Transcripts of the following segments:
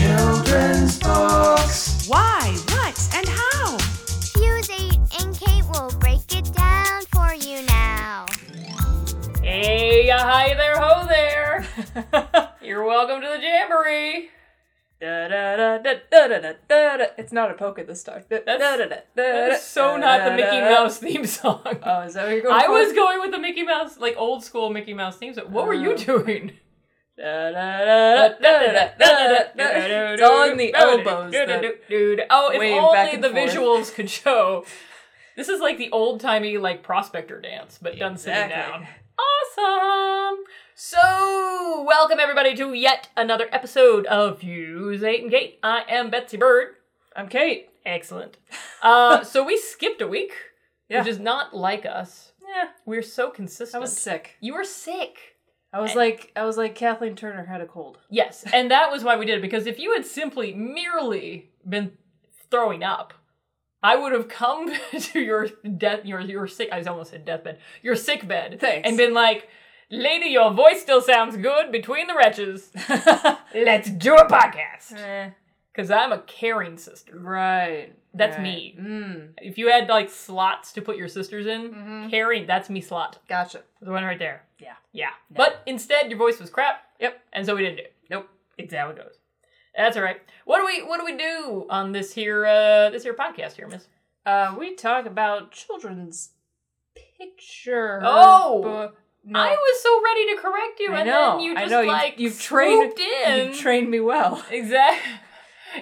Children's books. Why, what, and how? Fuse 8 and Kate will break it down for you now. Hey, hi there, ho there. You're welcome to the Jamboree. Da, da, da, da, da, da, da, da, da. It's not a polka this time. Da, da, da, da, da, That's so da, not the da, Mickey da. Mouse theme song. Oh, is that what you're going I for? was going with the Mickey Mouse, like old school Mickey Mouse theme song. What were you Oh. doing? It's all in the elbows. that- Oh, if only the visuals could show. This is like the old timey like prospector dance, but done sitting down. Awesome. So, welcome everybody to yet another episode of Fuse Eight and Kate. I am Betsy Bird. I'm Kate. Excellent. Uh, so we skipped a week, Yeah. which is not like us. Yeah, We're so consistent. I was sick. You were sick. I was like, I was like Kathleen Turner had a cold. Yes, and that was why we did it because if you had simply merely been throwing up, I would have come to your death, your your sick. I almost said deathbed, your sick bed, Thanks. and been like, "Lady, your voice still sounds good between the retches. Let's do a podcast." Eh, Because I'm a caring sister. right. That's right. me. Mm, If you had like slots to put your sisters in, Mhm. caring, that's me slot. gotcha. The one right there. Yeah. Yeah. But instead, your voice was crap. Yep. And so we didn't do it. Nope. It's how it goes. That's all right. What do we What do we do on this here uh this here podcast here, Miss? Uh, we talk about children's picture. Oh! book. No, I was so ready to correct you, I and know. then you just know. like you've, you've trained. in. You've trained me well. exactly.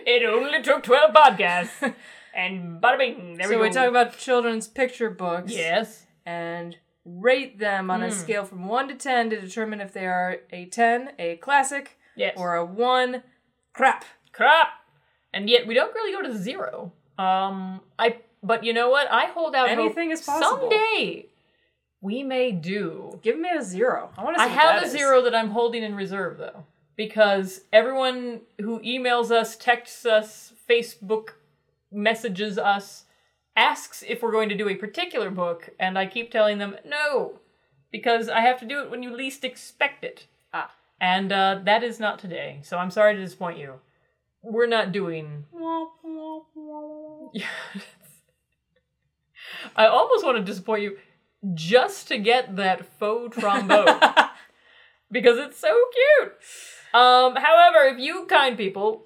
It only took twelve podcasts, and bada bing. There so we go. we talk about children's picture books. yes. and rate them on a Mm. scale from 1 to 10 to determine if they are a 10, a classic, Yes. or a 1, crap. crap. And yet we don't really go to zero. Um, I but you know what? I hold out hope Anything is possible. Someday we may do. Give me a 0. I want to see I have a is. zero that I'm holding in reserve though, because everyone who emails us, texts us, Facebook messages us, asks if we're going to do a particular book, and I keep telling them no, because I have to do it when you least expect it. Ah. And uh, that is not today, so I'm sorry to disappoint you. We're not doing. I almost want to disappoint you just to get that faux trombone because it's so cute. Um, however, if you kind people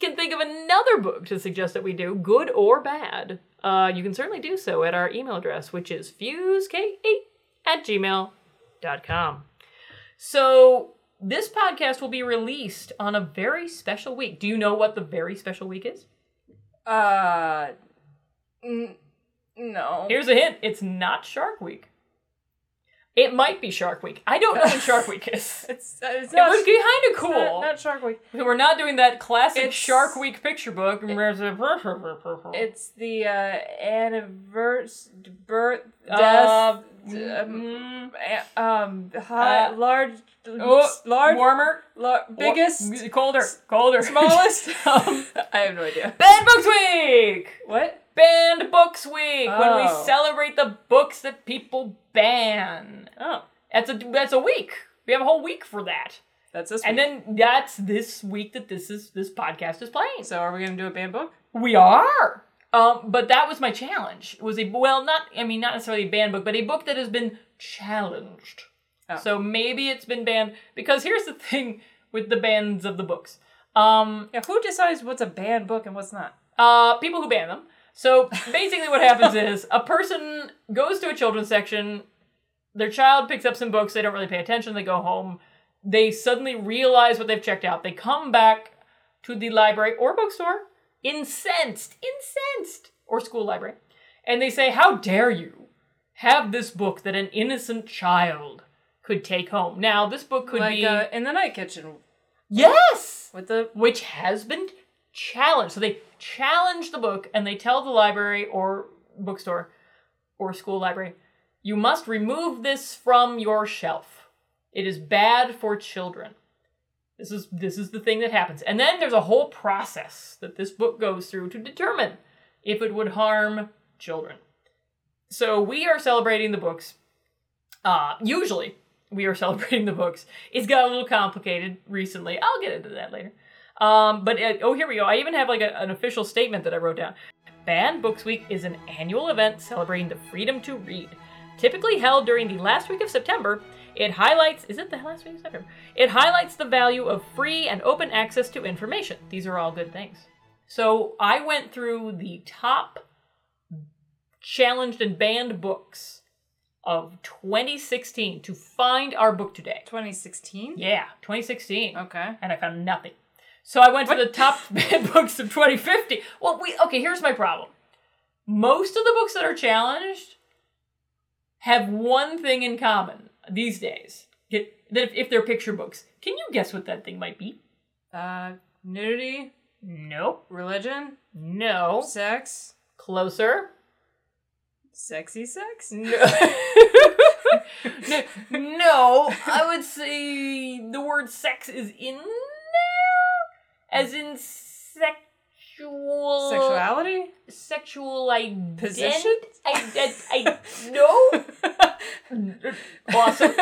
can think of another book to suggest that we do, good or bad, uh, you can certainly do so at our email address, which is fusek8 at gmail.com. So, this podcast will be released on a very special week. Do you know what the very special week is? Uh, n- no. Here's a hint it's not Shark Week. It might be Shark Week. I don't know when Shark Week is. It's, uh, it's It would be kind of cool. Not, not Shark Week. We're not doing that classic It's- Shark Week picture book. It's the uh, anniversary, birth, death, Uh, um, um, high, Uh, large, oh, large, warmer, lar- biggest, colder, colder, smallest. um, I have no idea. Banned Books Week. What? Banned Books Week when we Oh. celebrate the books that people ban. Oh, That's a that's a week. We have a whole week for that, that's this. and then that's this week that this is this podcast is playing. so are we gonna do a banned book? We are. Um, but that was my challenge. It was a well, not I mean not necessarily a banned book, but a book that has been challenged. Oh. So maybe it's been banned because here's the thing with the bans of the books. Um, Yeah, who decides what's a banned book and what's not? uh, people who ban them. So basically, what happens is a person goes to a children's section. Their child picks up some books. They don't really pay attention. They go home. They suddenly realize what they've checked out. They come back to the library or bookstore, incensed, incensed, or school library, and they say, "How dare you have this book that an innocent child could take home?" Now, this book could like be uh, in the night kitchen yes, with the which has been challenge. So they challenge the book and they tell the library or bookstore or school library, you must remove this from your shelf. It is bad for children. This is this is the thing that happens. And then there's a whole process that this book goes through to determine if it would harm children. So we are celebrating the books. Uh, usually we are celebrating the books. It's got a little complicated recently. I'll get into that later. Um, but uh, oh, here we go. I even have like a, an official statement that I wrote down. Banned Books Week is an annual event celebrating the freedom to read. Typically held during the last week of September, it highlights is it the last week of September? It highlights the value of free and open access to information. These are all good things. So I went through the top challenged and banned books of 2016 to find our book today. 2016? Yeah, 2016. Okay. And I found nothing. So I went to the top books of 2050. Well, we okay, here's my problem. Most of the books that are challenged have one thing in common these days. That if, if they're picture books. Can you guess what that thing might be? Uh, nudity, Nope. religion, No. sex, Closer. sexy sex. No. no, no, I would say the word sex is in as in sexual Sexuality? sexual identity. Position? I, I, I no. awesome.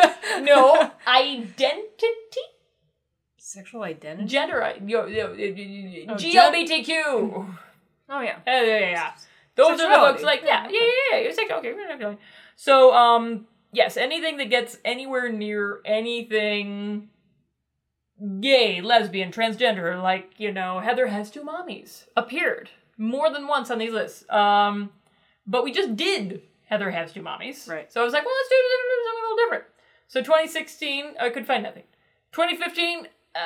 No identity. Sexual identity? Gender. I- Yo, yo, Oh, GLBTQ. Oh, yeah. Yeah, yeah, yeah. Those are the books. Like, yeah, Yeah, yeah, yeah. You're. Okay, we're not going. So, um, yes, anything that gets anywhere near anything gay, lesbian, transgender, like you know, Heather has two mommies, appeared more than once on these lists. Um, but we just did Heather has two mommies. Right. So I was like, well, let's do something a little different. So 2016, I could find nothing. 2015, uh,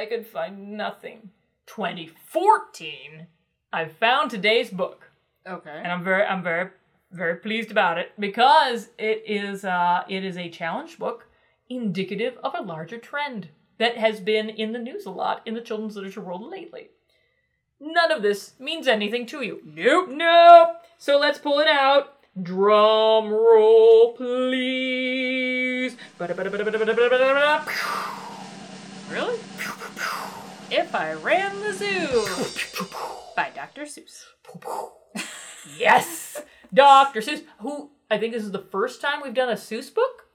I could find nothing. 2014, I found today's book, Okay. and I'm very, I'm very, very pleased about it because it is, uh, it is a challenge book indicative of a larger trend that has been in the news a lot in the children's literature world lately. None of this means anything to you. Nope. Nope. So let's pull it out. Drum roll, please. Really? If I Ran the Zoo by Dr. Seuss. Yes, Dr. Seuss. Who I think this is the first time we've done a Seuss book.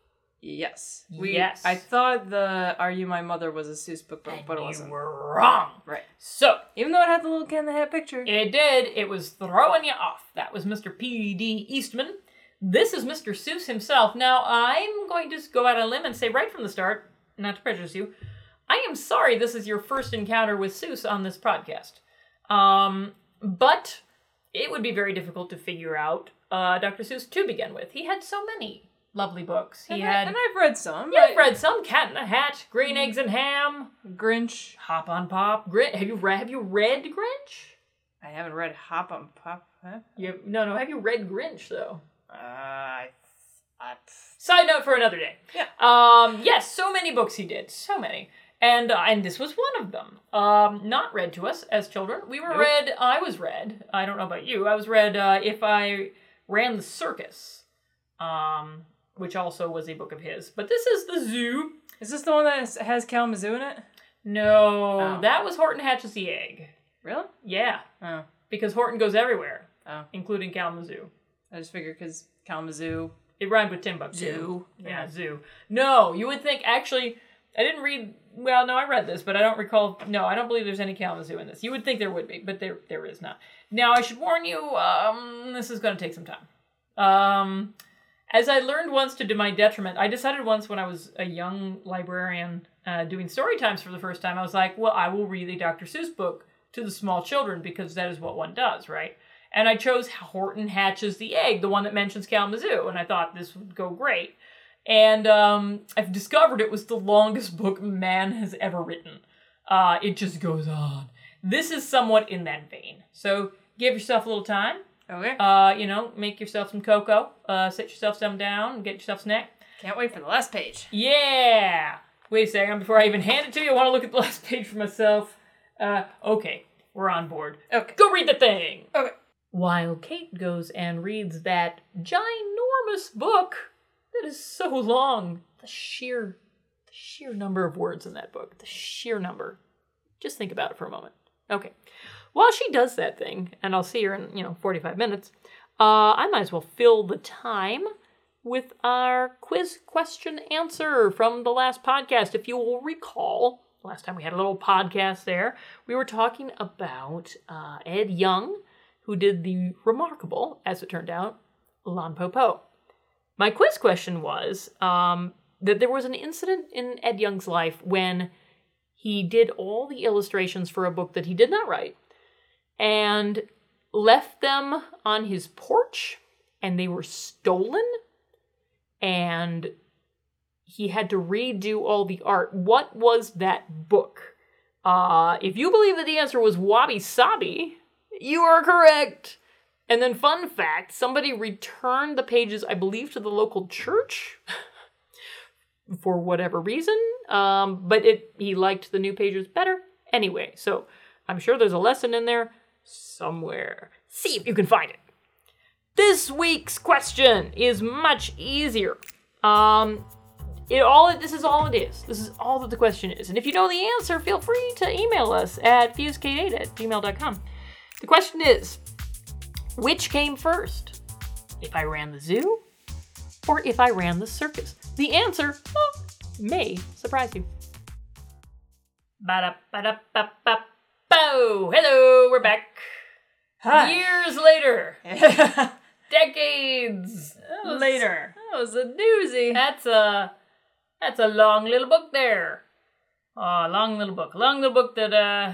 Yes. Yes. I thought the Are You My Mother was a Seuss book, but, but it You wasn't. were wrong. Right. So Even though it had the little in the hat picture. it did. It was throwing you off. That was Mr. P. D. Eastman. This is Mr. Seuss himself. Now I'm going to just go out on a limb and say right from the start, not to prejudice you, I am sorry this is your first encounter with Seuss on this podcast. Um, but it would be very difficult to figure out uh, Dr. Seuss to begin with. He had so many lovely books. He and, had. I, and I've read some. but- I've read some Cat in a Hat, Green Eggs and Ham, Grinch. Hop on Pop. Grin- have you read? Have you read Grinch? I haven't read Hop on Pop. Huh? You no no. Have you read Grinch though? Uh, I, I, Side note for another day. Yeah. Um. Yes. So many books he did. So many. And uh, and this was one of them. Um. Not read to us as children. We were Nope. read. I was read. I don't know about you. I was read. Uh, if I ran the circus. Um. Which also was a book of his. But this is the zoo. is this the one that has, has Kalamazoo in it? No, Oh. that was Horton hatches the egg. Really? Yeah, Oh. because Horton goes everywhere, Oh. including Kalamazoo. I just figured because Kalamazoo. It rhymed with Timbuktu. Zoo. Yeah, zoo. No, you would think actually. I didn't read. Well, no, I read this, but I don't recall. No, I don't believe there's any Kalamazoo in this. You would think there would be, but there there is not. Now, I should warn you. Um, this is going to take some time. Um, as I learned once to do my detriment, I decided once when I was a young librarian uh, doing story times for the first time, I was like, well, I will read a Dr. Seuss book to the small children because that is what one does, right? And I chose Horton Hatches the Egg, the one that mentions Kalamazoo, and I thought this would go great. And um, I've discovered it was the longest book man has ever written. Uh, it just goes on. This is somewhat in that vein. So give yourself a little time. Okay. Uh, you know, make yourself some cocoa. Uh, sit yourself some down. Get yourself a snack. Can't wait for the last page. Yeah. Wait a second. Before I even hand it to you, I want to look at the last page for myself. Uh, okay. we're on board. Okay. Go read the thing. Okay. While Kate goes and reads that ginormous book that is so long, the sheer, the sheer number of words in that book, the sheer number. Just think about it for a moment. Okay. While she does that thing, and I'll see her in, you know, 45 minutes, uh, I might as well fill the time with our quiz question answer from the last podcast. If you will recall, last time we had a little podcast there, we were talking about uh, Ed Young, who did the remarkable, as it turned out, Lon Po Po. My quiz question was um, that there was an incident in Ed Young's life when he did all the illustrations for a book that he did not write and left them on his porch and they were stolen and he had to redo all the art. What was that book? Uh, if you believe that the answer was Wabi Sabi, you are correct. And then, fun fact somebody returned the pages, I believe, to the local church for whatever reason. Um, but it he liked the new pages better. Anyway, so I'm sure there's a lesson in there somewhere. See if you can find it. This week's question is much easier. Um, it all this is all it is. This is all that the question is. And if you know the answer, feel free to email us at fusekate8 at gmail.com. The question is which came first? If I ran the zoo or if I ran the circus? The answer well, may surprise you. Ba-da-ba-da-ba-ba-bo. Hello, we're back. Hi. Years later, decades Later. That was a doozy. That's a that's a long little book there. Oh, long little book. Long little book that uh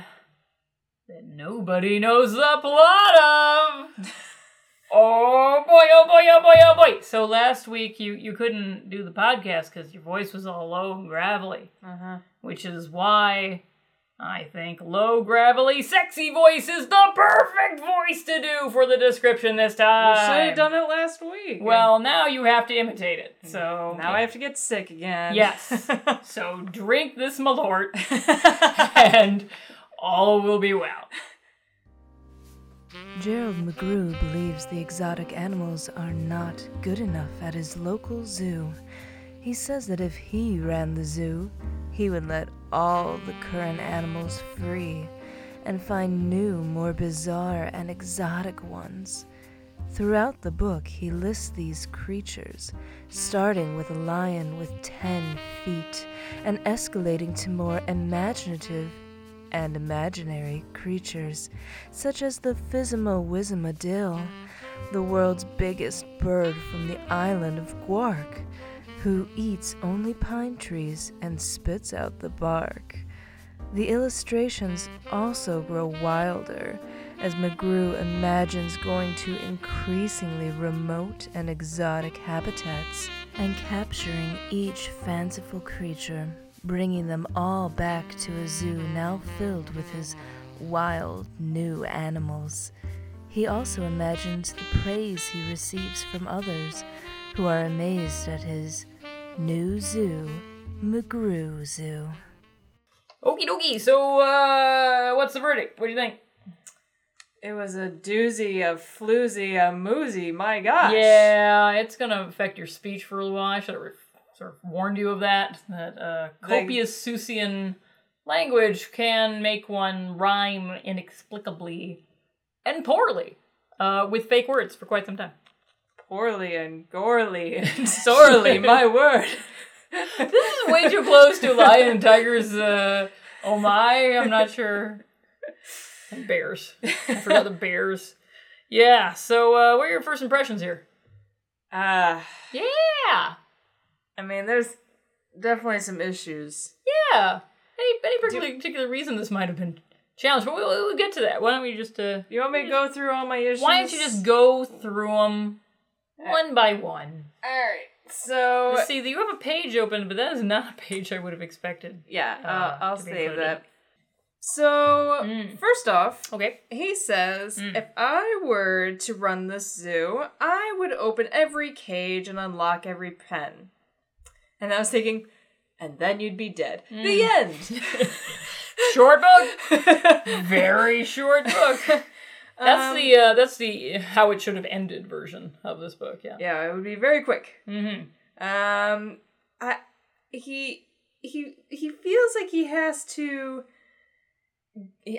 that nobody knows the plot of. oh boy, oh boy, oh boy, oh boy. So last week you you couldn't do the podcast because your voice was all low and gravelly, Uh-huh. which is why I think low, gravelly, sexy voice is the perfect voice to do for the description this time. We should have done it last week. Well, now you have to imitate it. So now I have to get sick again. Yes. so drink this malort, and all will be well. Gerald McGrew believes the exotic animals are not good enough at his local zoo. He says that if he ran the zoo, he would let all the current animals free and find new, more bizarre and exotic ones. Throughout the book, he lists these creatures, starting with a lion with 10 feet and escalating to more imaginative and imaginary creatures, such as the Physimo the world's biggest bird from the island of Quark, who eats only pine trees and spits out the bark. The illustrations also grow wilder as McGrew imagines going to increasingly remote and exotic habitats and capturing each fanciful creature, bringing them all back to a zoo now filled with his wild new animals. He also imagines the praise he receives from others who are amazed at his new zoo, McGrew Zoo. Okie dokie. So, uh, what's the verdict? What do you think? It was a doozy, a floozy, a moozy. My gosh. Yeah, it's gonna affect your speech for a little while. I should have re- sort of warned you of that. That uh, They- copious Seussian language can make one rhyme inexplicably and poorly uh, with fake words for quite some time. Poorly and gorely and sorely, my word. This is way too close to Lion and Tiger's uh, Oh My. I'm not sure. And bears. I forgot the bears. Yeah, so uh, what are your first impressions here? Ah, Yeah! I mean, there's definitely some issues. Yeah. Any any particular, particular reason this might have been challenged, but we'll, we'll get to that. Why don't we just uh, You want me to go through all my issues? why don't you just go through them one by one? All right. So See, you have a page open, but that is not a page I would have expected. yeah, uh, uh, I'll save that. So Mm. first off, Okay. he says Mm. if I were to run this zoo, I would open every cage and unlock every pen. And I was thinking, and then you'd be dead. The Mm. end. Short book. Very short book. That's Um, the uh, that's the how it should have ended version of this book. Yeah. Yeah, it would be very quick. Mm-hmm. Um, I he he he feels like he has to.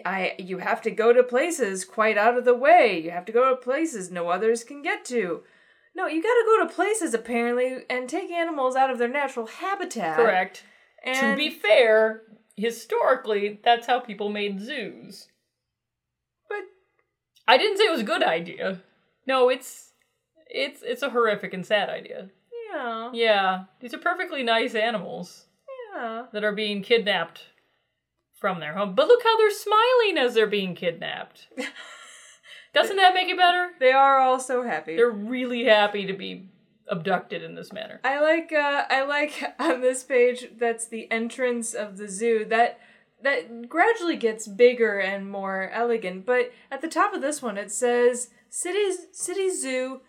I you have to go to places quite out of the way. You have to go to places no others can get to. No, you got to go to places apparently and take animals out of their natural habitat. Correct. And to be fair, historically, that's how people made zoos. I didn't say it was a good idea. No, it's it's it's a horrific and sad idea. yeah, Yeah, these are perfectly nice animals yeah. that are being kidnapped from their home. But look how they're smiling as they're being kidnapped. Doesn't that make it better? They are all so happy. They're really happy to be abducted in this manner. I like uh I like on this page that's the entrance of the zoo that that gradually gets bigger and more elegant, but at the top of this one it says City City Zoo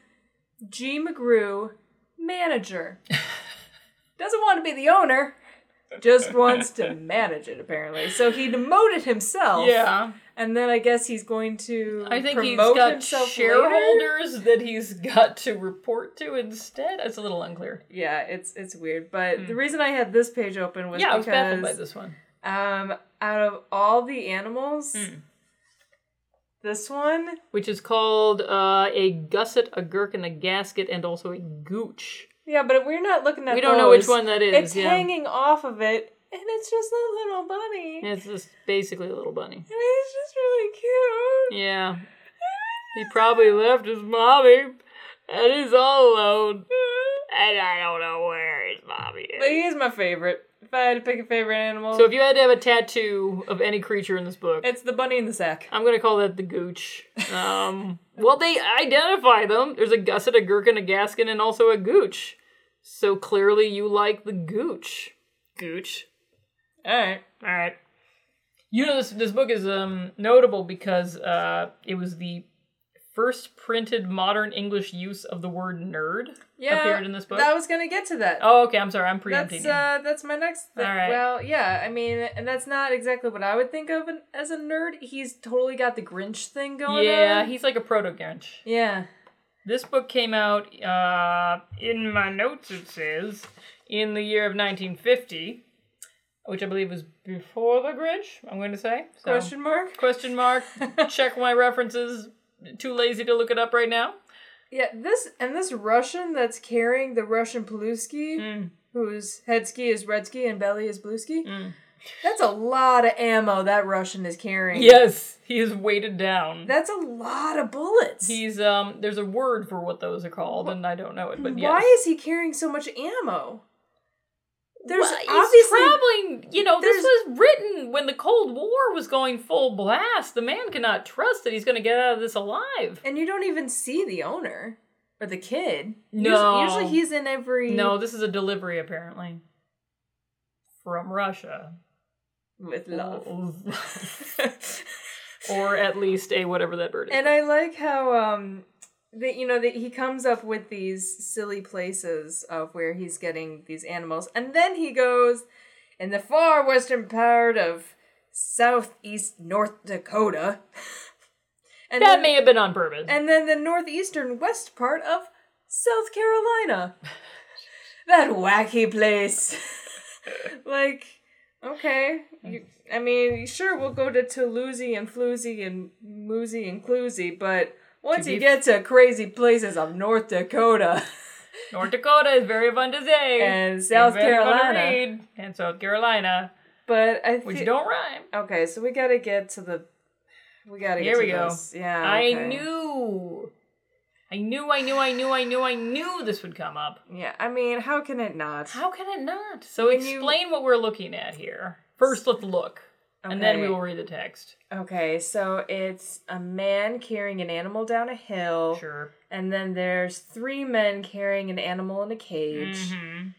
G McGrew manager. Doesn't want to be the owner, just wants to manage it apparently. So he demoted himself. Yeah, And then I guess he's going to I think he's got himself shareholders that he's got to report to instead. It's a little unclear. Yeah, it's it's weird, but the reason I had this page open was Hmm. yeah, I was baffled by this one. Um, out of all the animals, Hmm. this one, which is called uh, a gusset, a gherkin, a gasket, and also a gooch. yeah, but we're not looking at. We don't know which one that is. It's yeah. hanging off of it, and it's just a little bunny. It's just basically a little bunny. And it's just really cute. Yeah. He probably left his mommy, and he's all alone. And I don't know where his mommy is. But he is. he's my favorite. If I had to pick a favorite animal, So if you had to have a tattoo of any creature in this book, it's the bunny in the sack. I'm gonna call that the gooch. Um, well, they identify them. There's a gusset, a gherkin, a gaskin, and also a gooch. So clearly, you like the gooch. Gooch. All right. All right. You know this this book is um notable because uh it was the first printed modern English use of the word nerd Yeah, appeared in this book. I was gonna get to that. oh, okay. I'm sorry. I'm preempting That's you. uh, that's my next. Thing. All right. Well, yeah. I mean, and that's not exactly what I would think of an, as a nerd. He's totally got the Grinch thing going on. yeah, on. he's like a proto Grinch. Yeah. This book came out uh in my notes. It says in the year of 1950, which I believe was before the Grinch. I'm going to say so. Question mark. Question mark. Check my references. Too lazy to look it up right now. Yeah, this and this Russian that's carrying the Russian Palooski, Mm. whose head ski is red ski and belly is blue ski. Mm. That's a lot of ammo that Russian is carrying. Yes, he is weighted down. That's a lot of bullets. He's um. There's a word for what those are called, and I don't know it. But yes. Why is he carrying so much ammo? There's Well, obviously traveling. You know, this was written when the Cold War was going full blast. The man cannot trust that he's going to get out of this alive. and you don't even see the owner or the kid. No. Usually, usually he's in every No, this is a delivery apparently from Russia, with love. or at least a whatever that bird is. And I like how um that you know that he comes up with these silly places of where he's getting these animals, and then he goes in the far western part of southeast North Dakota, and that then, may have been on purpose. and then the northeastern west part of South Carolina. that wacky place. like, okay, you, I mean, sure, we'll go to Toulouse and Floozy and Moozy and Cluesy, but once you get to crazy places of North Dakota North Dakota is very fun to say. and South very fun to Carolina, read. and South Carolina, but I which thi- don't rhyme. Okay, so we gotta get to the. We gotta get Here to we go. this. Yeah, I knew. I knew, I knew, I knew, I knew, I knew this would come up. Yeah, I mean, how can it not? How can it not? So When you- explain what we're looking at here. First, let's look, and then we will read the text. Okay, so it's a man carrying an animal down a hill, Sure. and then there's three men carrying an animal in a cage, Mm-hmm.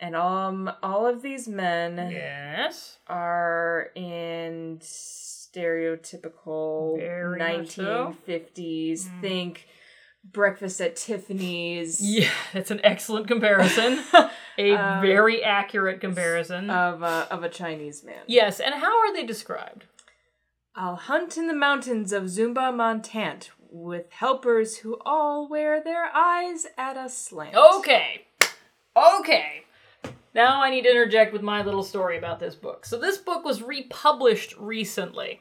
and um, all of these men Yes. are in stereotypical Very much so. 1950s. Mm. Think breakfast at Tiffany's Yeah, that's an excellent comparison. A very accurate comparison. of a, of a Chinese man. yes, and how are they described? I'll hunt in the mountains of Zomba-ma-Tant with helpers who all wear their eyes at a slant. Okay. Okay. Now I need to interject with my little story about this book. So this book was republished recently.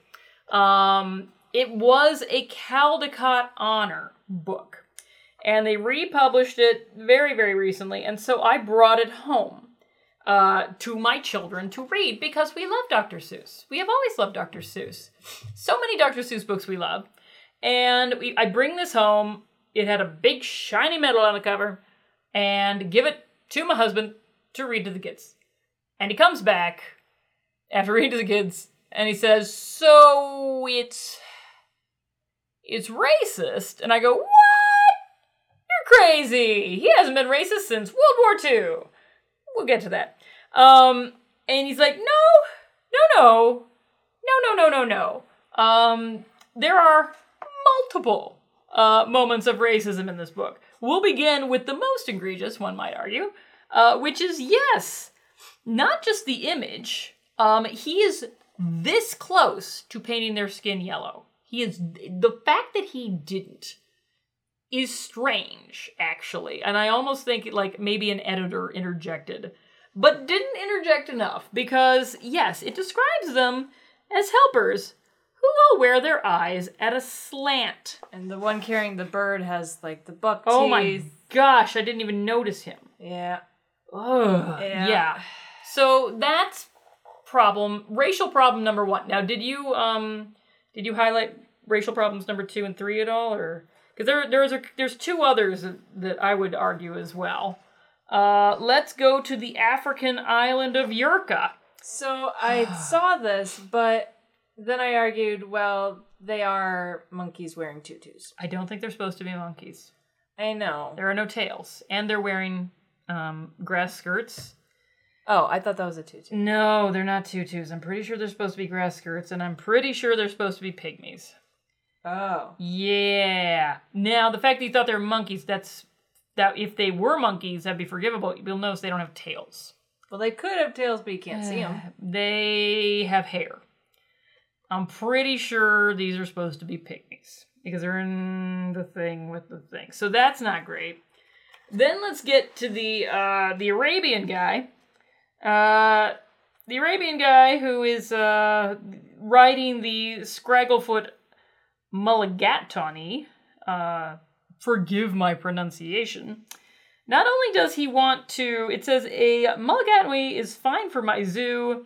Um, it was a Caldecott Honor book. And they republished it very, very recently. And so I brought it home uh, to my children to read because we love Dr. Seuss. We have always loved Dr. Seuss. So many Dr. Seuss books we love. And we, I bring this home. It had a big shiny medal on the cover and give it to my husband to read to the kids. And he comes back after reading to the kids and he says, So it's it's racist. And I go, What? You're crazy. He hasn't been racist since World War II. We'll get to that. Um, and he's like, No, no, no. No, no, no, no, no. Um, there are multiple uh, moments of racism in this book. We'll begin with the most egregious, one might argue, uh, which is yes, not just the image. Um, he is this close to painting their skin yellow. He is the fact that he didn't is strange, actually, and I almost think like maybe an editor interjected, but didn't interject enough because yes, it describes them as helpers who will wear their eyes at a slant. And the one carrying the bird has like the buck teeth. Oh my gosh, I didn't even notice him. Yeah. Ugh. Yeah. Yeah. So that's problem racial problem number one. Now did you um did you highlight racial problems number two and three at all or because there there's a, there's two others that, that I would argue as well. Uh, let's go to the African island of Yerka. So I saw this, but then I argued, well, they are monkeys wearing tutus. I don't think they're supposed to be monkeys. I know. There are no tails, and they're wearing um, grass skirts. Oh, I thought that was a tutu. No, they're not tutus. I'm pretty sure they're supposed to be grass skirts, and I'm pretty sure they're supposed to be pygmies. Oh. Yeah. Now the fact that you thought they were monkeys, that's that if they were monkeys, that'd be forgivable. You'll notice they don't have tails. Well, they could have tails, but you can't see them. They have hair. I'm pretty sure these are supposed to be pygmies because they're in the thing with the thing. So that's not great. Then let's get to the uh, the Arabian guy. Uh, the Arabian guy who is uh, riding the Scragglefoot Mulligatawny. Uh, forgive my pronunciation. Not only does he want to, it says a Mulligatawny is fine for my zoo,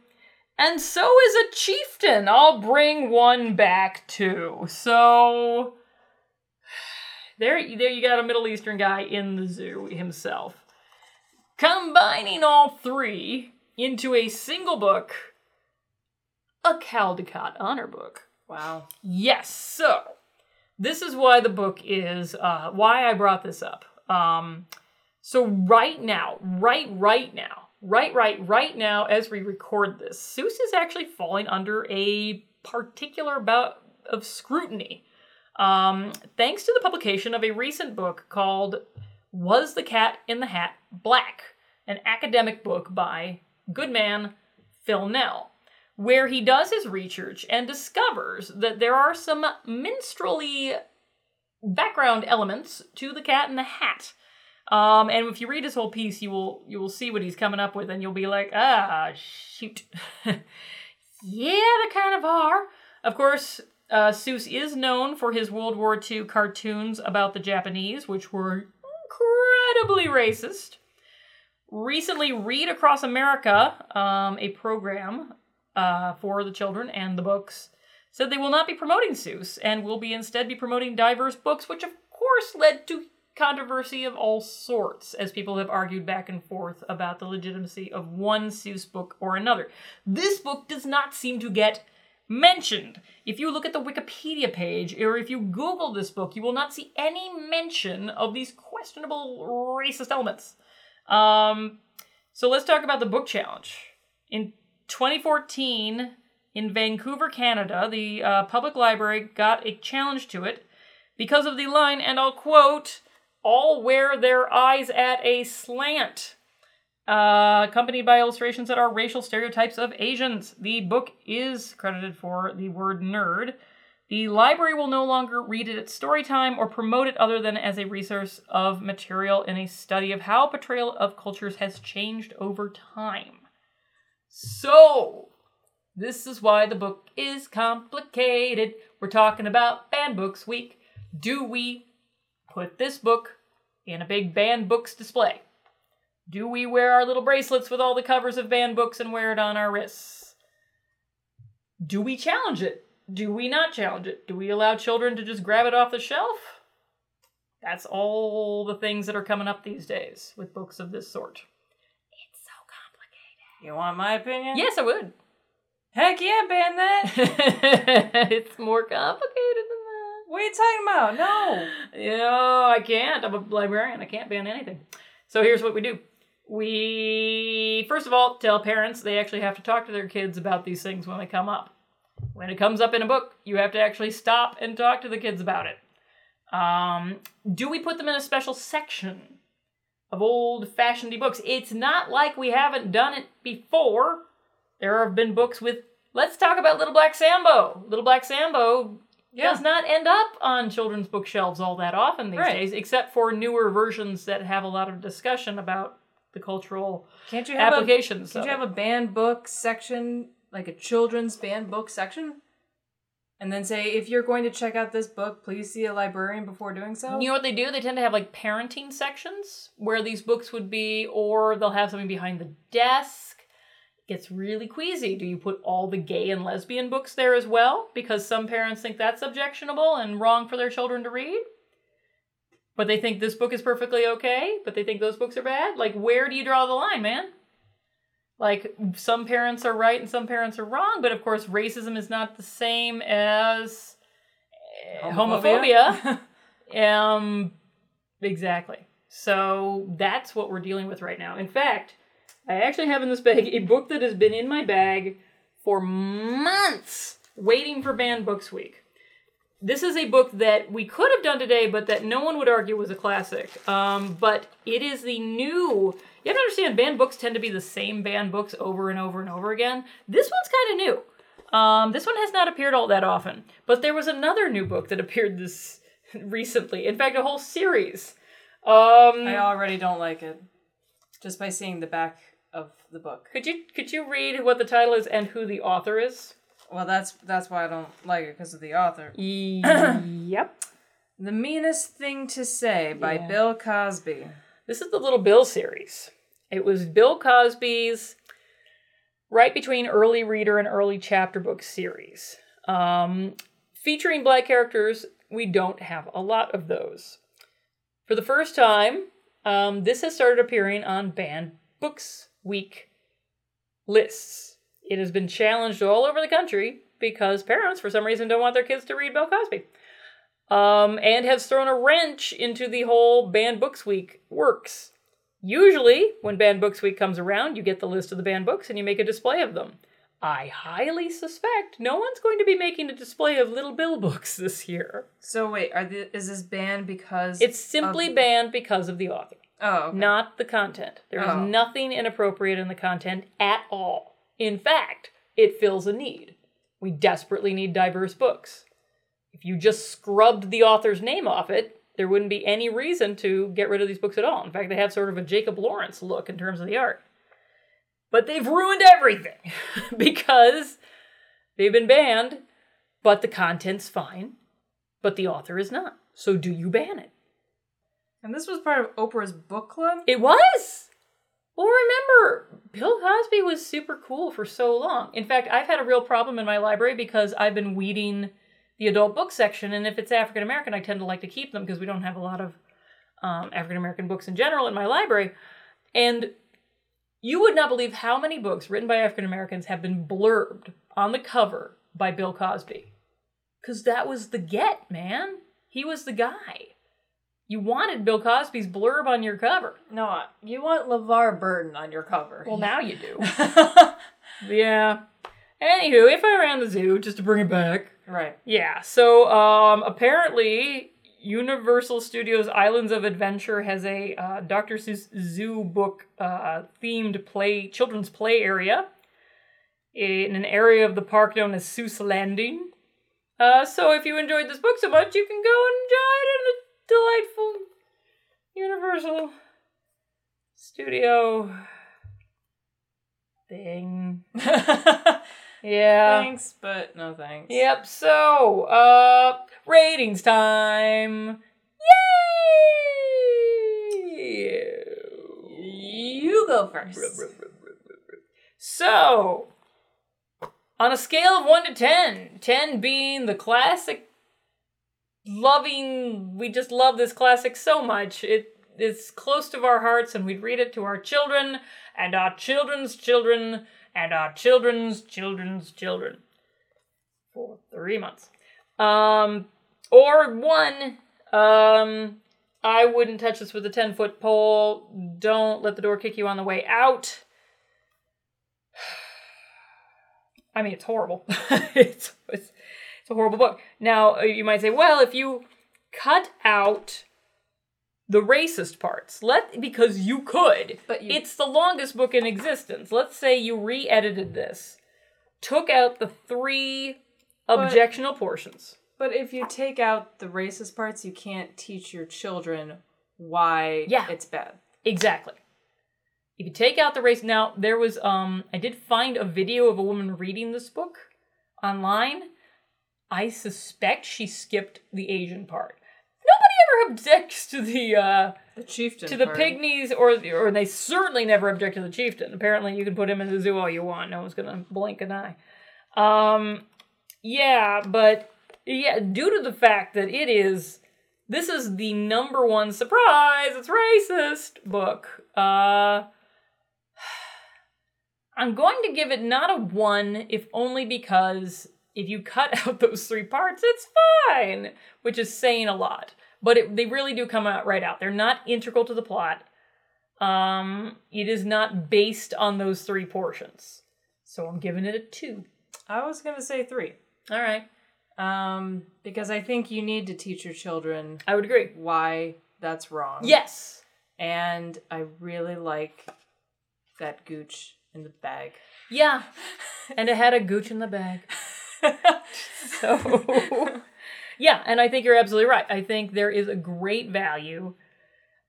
and so is a chieftain. I'll bring one back too. So there, there you got a Middle Eastern guy in the zoo himself. Combining all three into a single book, a Caldecott honor book. Wow. Yes. So this is why the book is uh, why I brought this up. Um, so right now, right, right now, right, right, right now, as we record this, Seuss is actually falling under a particular bout of scrutiny. Um, thanks to the publication of a recent book called Was the Cat in the Hat Black? An academic book by Goodman Phil Nel where he does his research and discovers that there are some minstrelly background elements to the cat in the hat. Um, and if you read his whole piece, you will you will see what he's coming up with, and you'll be like, ah, shoot, yeah, they kind of are. Of course, uh, Seuss is known for his World War II cartoons about the Japanese, which were incredibly racist. Recently, Read Across America, um, a program uh, for the children and the books, said they will not be promoting Seuss and will be instead be promoting diverse books, which of course led to controversy of all sorts, as people have argued back and forth about the legitimacy of one Seuss book or another. This book does not seem to get mentioned. If you look at the Wikipedia page or if you Google this book, you will not see any mention of these questionable racist elements. Um, so let's talk about the book challenge. In 2014, in Vancouver, Canada, the uh, public library got a challenge to it because of the line, and I'll quote, all wear their eyes at a slant. Uh, accompanied by illustrations that are racial stereotypes of Asians. The book is credited for the word nerd. The library will no longer read it at story time or promote it other than as a resource of material in a study of how portrayal of cultures has changed over time. So, this is why the book is complicated. We're talking about Banned Books Week. Do we put this book in a big banned books display? Do we wear our little bracelets with all the covers of banned books and wear it on our wrists? Do we challenge it? Do we not challenge it? Do we allow children to just grab it off the shelf? That's all the things that are coming up these days with books of this sort. It's so complicated. You want my opinion? Yes, I would. Heck yeah, ban that. it's more complicated than that. what are you talking about? No. No, I can't. I'm a librarian. I can't ban anything. So here's what we do. We first of all tell parents they actually have to talk to their kids about these things when they come up. When it comes up in a book, you have to actually stop and talk to the kids about it. Um, do we put them in a special section of old-fashioned books? It's not like we haven't done it before. There have been books with. Let's talk about Little Black Sambo. Little Black Sambo does not end up on children's bookshelves all that often these Right. days, except for newer versions that have a lot of discussion about the cultural Can't you have applications. A, can't you have a banned book section, like a children's banned book section? And then say, if you're going to check out this book, please see a librarian before doing so? You know what they do? They tend to have like parenting sections where these books would be, or they'll have something behind the desk. It gets really queasy. Do you put all the gay and lesbian books there as well? Because some parents think that's objectionable and wrong for their children to read. But they think this book is perfectly okay, but they think those books are bad. Like, where do you draw the line, man? Like, some parents are right and some parents are wrong, but of course, racism is not the same as eh, homophobia. Um, exactly. So that's what we're dealing with right now. In fact, I actually have in this bag a book that has been in my bag for months, waiting for Banned Books Week. This is a book that we could have done today, but that no one would argue was a classic. Um, but it is the new. You have to understand, banned books tend to be the same banned books over and over and over again. This one's kind of new. Um, this one has not appeared all that often, but there was another new book that appeared this recently. In fact, a whole series. Um, I already don't like it. Just by seeing the back of the book. could you could you read what the title is and who the author is? Well, that's that's why I don't like it because of the author. yep. The Meanest Thing to Say by Yeah. Bill Cosby. This is the Little Bill series. It was Bill Cosby's right between early reader and early chapter book series. Um, featuring black characters, we don't have a lot of those. For the first time, um, this has started appearing on Banned Books Week lists. It has been challenged all over the country because parents, for some reason, don't want their kids to read Bill Cosby um, and has thrown a wrench into the whole Banned Books Week works. Usually, when Banned Books Week comes around, you get the list of the banned books and you make a display of them. I highly suspect no one's going to be making a display of Little Bill books this year. So wait, are the, is this banned because It's simply of- banned because of the author, Oh, okay. not the content. There is Oh. nothing inappropriate in the content at all. In fact, it fills a need. We desperately need diverse books. If you just scrubbed the author's name off it, there wouldn't be any reason to get rid of these books at all. In fact, they have sort of a Jacob Lawrence look in terms of the art. But they've ruined everything because they've been banned, but the content's fine, but the author is not. So do you ban it? And this was part of Oprah's book club. It was. Well, remember, Bill Cosby was super cool for so long. In fact, I've had a real problem in my library because I've been weeding the adult book section, and if it's African American, I tend to like to keep them because we don't have a lot of um, African American books in general in my library. And you would not believe how many books written by African Americans have been blurbed on the cover by Bill Cosby. Because that was the get, man. He was the guy. You wanted Bill Cosby's blurb on your cover. No, you want LeVar Burton on your cover. Well, now you do. yeah. Anywho, if I ran the zoo, just to bring it back, right. yeah. So, um, apparently, Universal Studios Islands of Adventure has a uh, Dr. Seuss Zoo book uh, themed play children's play area in an area of the park known as Seuss Landing. Uh, so if you enjoyed this book so much, you can go and enjoy it in a delightful Universal Studio thing. Yeah. Thanks, but no thanks. Yep. So, uh, ratings time. Yay! You go first. So, on a scale of 1 to 10, 10 being the classic, loving, we just love this classic so much. It is close to our hearts, and we'd read it to our children, and our children's children, and our children's children's children for three months. Um, or one, um, I wouldn't touch this with a 10 foot pole. Don't let the door kick you on the way out. I mean, it's horrible. it's, it's, it's a horrible book. Now, uh, you might say, well, if you cut out the racist parts, let because you could. But you- it's the longest book in existence. Let's say you re-edited this, took out the three objectionable portions. But if you take out the racist parts, you can't teach your children why Yeah. it's bad. Exactly. If you take out the race. Now there was um I did find a video of a woman reading this book online. I suspect she skipped the Asian part. Nobody ever objects to the uh The chieftain to the part. pygmies or or they certainly never object to the chieftain. Apparently you can put him in the zoo all you want. No one's gonna blink an eye. Um yeah, but yeah, due to the fact that it is this is the number one surprise, it's racist book. Uh I'm going to give it not a one, if only because if you cut out those three parts, it's fine, which is saying a lot. But it, they really do come out right out. They're not integral to the plot. Um, it is not based on those three portions. So I'm giving it a two. I was gonna say three. All right. Um, because I think you need to teach your children I would agree. why that's wrong. Yes. And I really like that gooch in the bag. Yeah. and it had a gooch in the bag. So, yeah, and I think you're absolutely right. I think there is a great value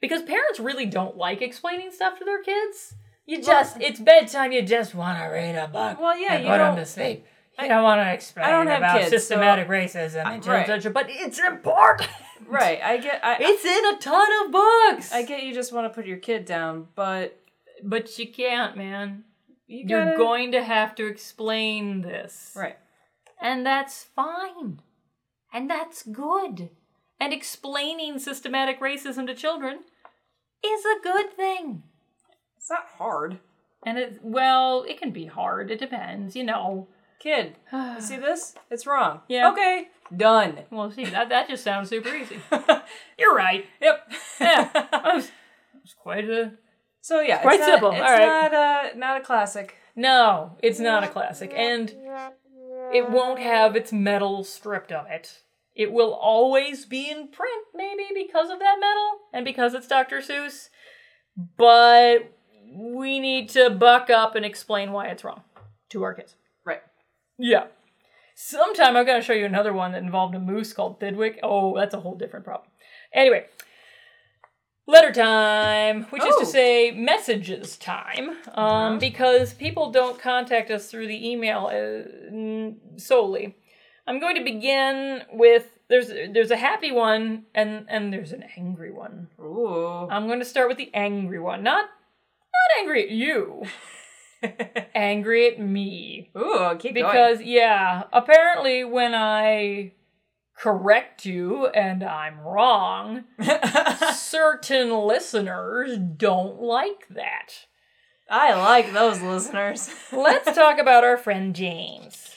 because parents really don't like explaining stuff to their kids. You just, it's bedtime, you just want to read a book. Well, yeah, and you put them don't- to sleep. You don't want to explain I don't have about kids, systematic so- racism I- and right. But it's important. Right. I get I It's in a ton of books. I get you just want to put your kid down, but but you can't, man. you You're going to have to explain this. Right. And that's fine. And that's good. And explaining systematic racism to children is a good thing. It's not hard. And it, well, it can be hard. It depends, you know. Kid, you see this? It's wrong. Yeah. Okay. Done. Well, see, that, that just sounds super easy. You're right. Yep. Yeah. That was, quite a. so yeah, quite it's not, simple. It's All right. not a not a classic. No, it's not a classic. And it won't have its medal stripped of it. It will always be in print, maybe because of that medal and because it's Dr. Seuss. But we need to buck up and explain why it's wrong to our kids. Right. Yeah. Sometime I'm going to show you another one that involved a moose called Thidwick. Oh, that's a whole different problem. Anyway, letter time, which is Oh. to say messages time, um, because people don't contact us through the email uh, solely. I'm going to begin with there's there's a happy one and and there's an angry one. Ooh. I'm going to start with the angry one, not not angry at you, angry at me. Ooh. Keep going. Because, yeah, apparently when I correct you and I'm wrong, certain listeners don't like that. I like those listeners. Let's talk about our friend James,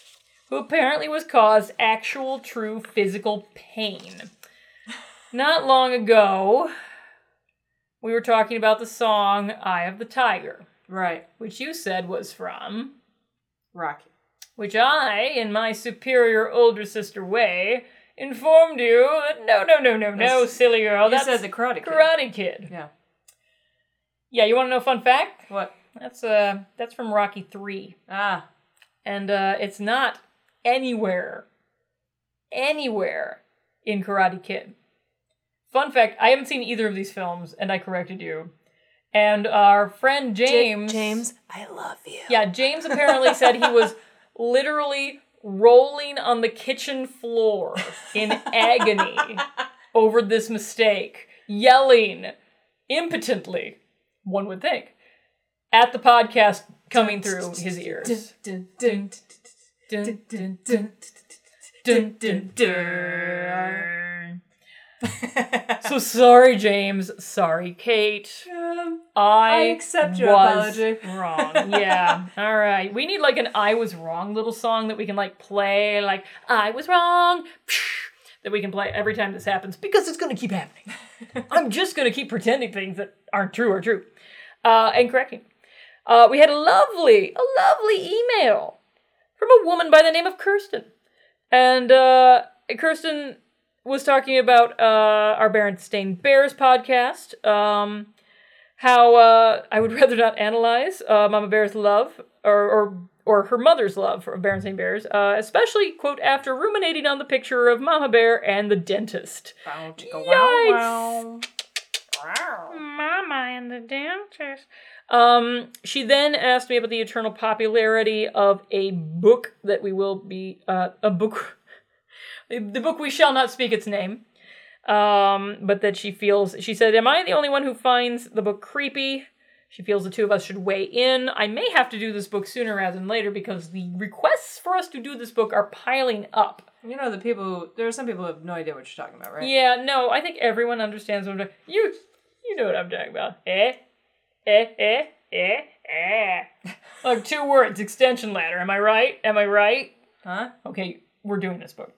who apparently was caused actual, true physical pain. Not long ago, we were talking about the song Eye of the Tiger, right. which you said was from Rocky. which I, in my superior older sister way, informed you that no, no, no, no, no, That's- silly girl. That's said the Karate Kid. Karate Kid. Yeah. Yeah, you want to know a fun fact? What? That's uh, that's from Rocky Three, Ah. and uh, it's not anywhere, anywhere in Karate Kid. Fun fact: I haven't seen either of these films, and I corrected you. And our friend James, James, I love you. yeah, James apparently said he was literally rolling on the kitchen floor in agony over this mistake, yelling impotently, one would think, at the podcast coming through his ears. Dun, dun, dun, Dun, dun, dun, dun, dun, dun. So sorry, James. Sorry, Kate. Um, I, I accept your was apology. Wrong. Yeah. All right. We need like an "I was wrong" little song that we can like play, like "I was wrong," that we can play every time this happens because it's gonna keep happening. I'm just gonna keep pretending things that aren't true are true, uh, and correcting. Uh, we had a lovely, a lovely email from a woman by the name of Kirsten, and uh, Kirsten was talking about uh, our Berenstain Bears podcast. Um, how uh, I would rather not analyze uh, Mama Bear's love or, or or her mother's love for Berenstain Bears, uh, especially quote after ruminating on the picture of Mama Bear and the dentist. Yikes. wow, wow. Mama and the dentist. Um, she then asked me about the eternal popularity of a book that we will be uh, a book, the book we shall not speak its name. Um, but that she feels she said, "Am I the only one who finds the book creepy?" She feels the two of us should weigh in. I may have to do this book sooner rather than later because the requests for us to do this book are piling up. You know the people. Who, there are some people who have no idea what you're talking about, right? Yeah, no, I think everyone understands what I'm talking. You, you know what I'm talking about. Eh, eh, eh, eh, eh. like two words, extension ladder. Am I right? Am I right? Huh? Okay, we're doing this book.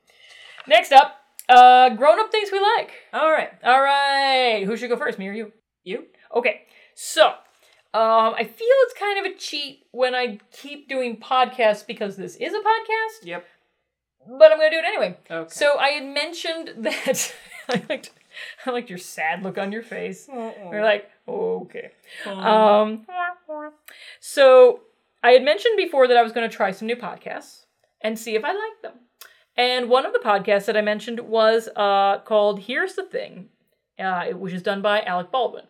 Next up, uh, grown up things we like. All right. All right, who should go first? Me or you? You? Okay, so um, I feel it's kind of a cheat when I keep doing podcasts because this is a podcast, Yep. but I'm gonna do it anyway. Okay. So I had mentioned that I liked I liked your sad look on your face. You're like, okay. Um so I had mentioned before that I was going to try some new podcasts and see if I liked them. And one of the podcasts that I mentioned was uh, called Here's the Thing, uh, which is done by Alec Baldwin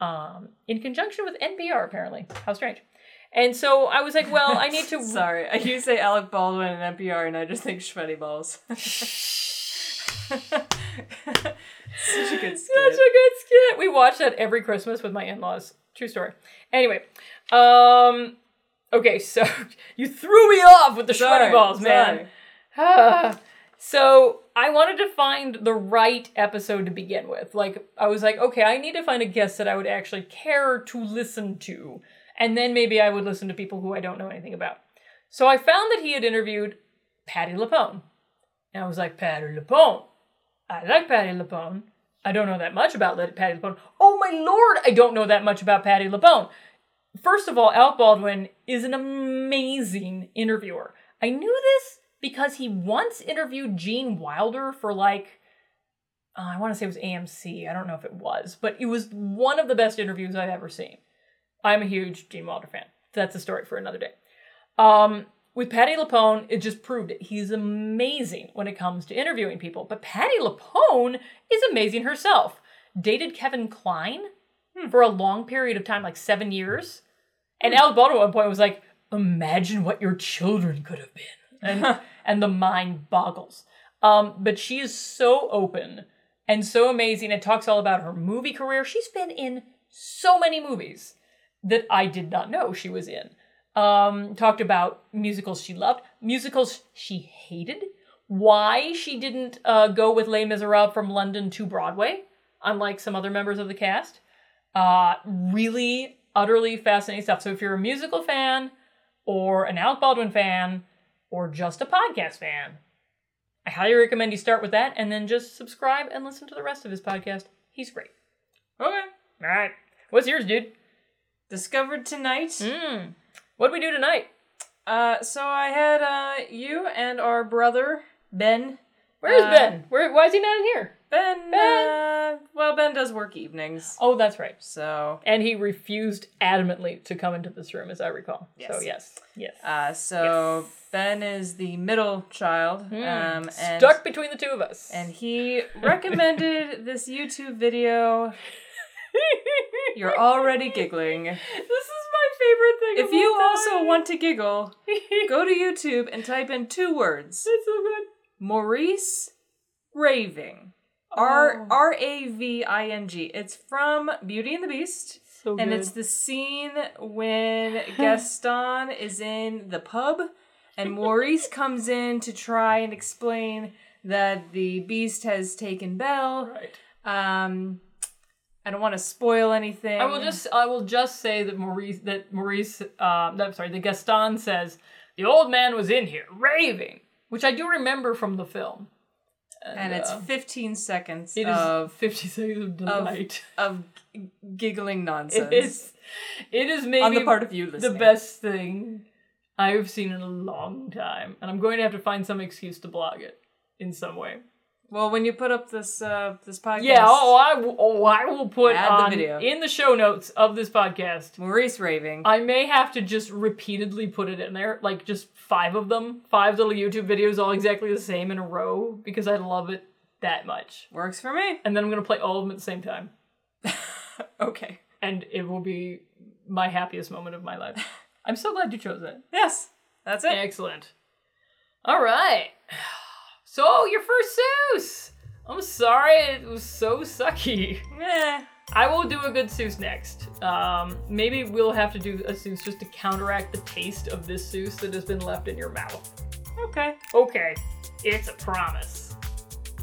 um, in conjunction with NPR, apparently. How strange. And so I was like, well, I need to. Sorry, you say Alec Baldwin and NPR, and I just think Schweddy Balls. Such a good skit. Such a good skit. We watch that every Christmas with my in-laws. True story. Anyway, um, okay, so you threw me off with the Sorry, balls, man. sorry. So I wanted to find the right episode to begin with. Like, I was like, okay, I need to find a guest that I would actually care to listen to, and then maybe I would listen to people who I don't know anything about. So I found that he had interviewed Patti LuPone, and I was like, Patti LuPone. I like Patti LuPone. I don't know that much about Patti LuPone. Oh my lord, I don't know that much about Patti LuPone. First of all, Alec Baldwin is an amazing interviewer. I knew this because he once interviewed Gene Wilder for like, uh, I want to say it was AMC. I don't know if it was, but it was one of the best interviews I've ever seen. I'm a huge Gene Wilder fan. That's a story for another day. Um, with Patti LuPone, it just proved it. He's amazing when it comes to interviewing people. But Patti LuPone is amazing herself. Dated Kevin Kline for a long period of time, like seven years. And Alec Baldwin at one point was like, imagine what your children could have been. And, and the mind boggles. Um, but she is so open and so amazing It talks all about her movie career. She's been in so many movies that I did not know she was in. Um, talked about musicals she loved, musicals she hated, why she didn't uh, go with Les Miserables from London to Broadway, unlike some other members of the cast. Uh, really, utterly fascinating stuff. So if you're a musical fan, or an Alec Baldwin fan, or just a podcast fan, I highly recommend you start with that and then just subscribe and listen to the rest of his podcast. He's great. Okay. All right. What's yours, dude? Discovered tonight. Mm. What do we do tonight? Uh, so I had uh you and our brother Ben. Where's Uh, Ben? Where? Why is he not in here? Ben. Ben. Uh, well, Ben does work evenings, Oh, that's right. so And he refused adamantly to come into this room, as I recall. So Yes. yes, yes. uh, so Ben is the middle child, um, and. Stuck between the two of us. and he recommended this YouTube video. You're already giggling. this is my favorite thing. If you also want to giggle, go to YouTube and type in two words: it's so good. Maurice raving. R R A V I N G. It's from Beauty and the Beast. So And it's the scene when Gaston is in the pub and Maurice comes in to try and explain that the beast has taken Belle. right. Um I don't want to spoil anything. I will just I will just say that Maurice that Maurice um I'm sorry, that Gaston says the old man was in here raving, which I do remember from the film. And it's uh, 15 seconds It of fifty seconds of delight. of g- giggling nonsense. It is it is maybe on the part of you the best thing I've seen in a long time. And I'm going to have to find some excuse to blog it in some way. Well, when you put up this uh this podcast, Yeah, oh, I will, oh, I will put Add the on video. in the show notes of this podcast. Maurice raving. I may have to just repeatedly put it in there, like just five of them, five little YouTube videos, all exactly the same in a row, because I love it that much. Works for me. And then I'm gonna play all of them at the same time, Okay. and it will be my happiest moment of my life. I'm so glad you chose that. Yes. That's it. Excellent. All right. So your first Seuss. I'm sorry it was so sucky. Eh. I will do a good Seuss next. Um, maybe we'll have to do a Seuss just to counteract the taste of this Seuss that has been left in your mouth. Okay. Okay, it's a promise.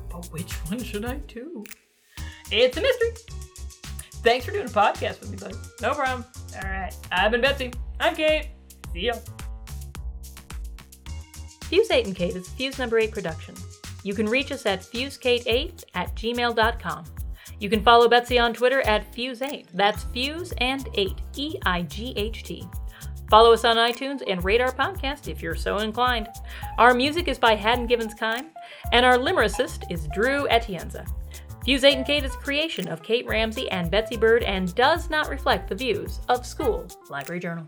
But which one should I do? It's a mystery. Thanks for doing a podcast with me, buddy. No problem. All right, I've been Betsy. I'm Kate. See ya. Fuse 8 and Kate is a Fuse number 8 production. You can reach us at fusekate8 at gmail.com. You can follow Betsy on Twitter at Fuse8. That's Fuse and 8, E I G H T. Follow us on iTunes and rate our podcast if you're so inclined. Our music is by Haddon Gibbons Kime, and our lyricist is Drew Atienza. Fuse 8 and Kate is a creation of Kate Ramsey and Betsy Bird and does not reflect the views of School Library Journal.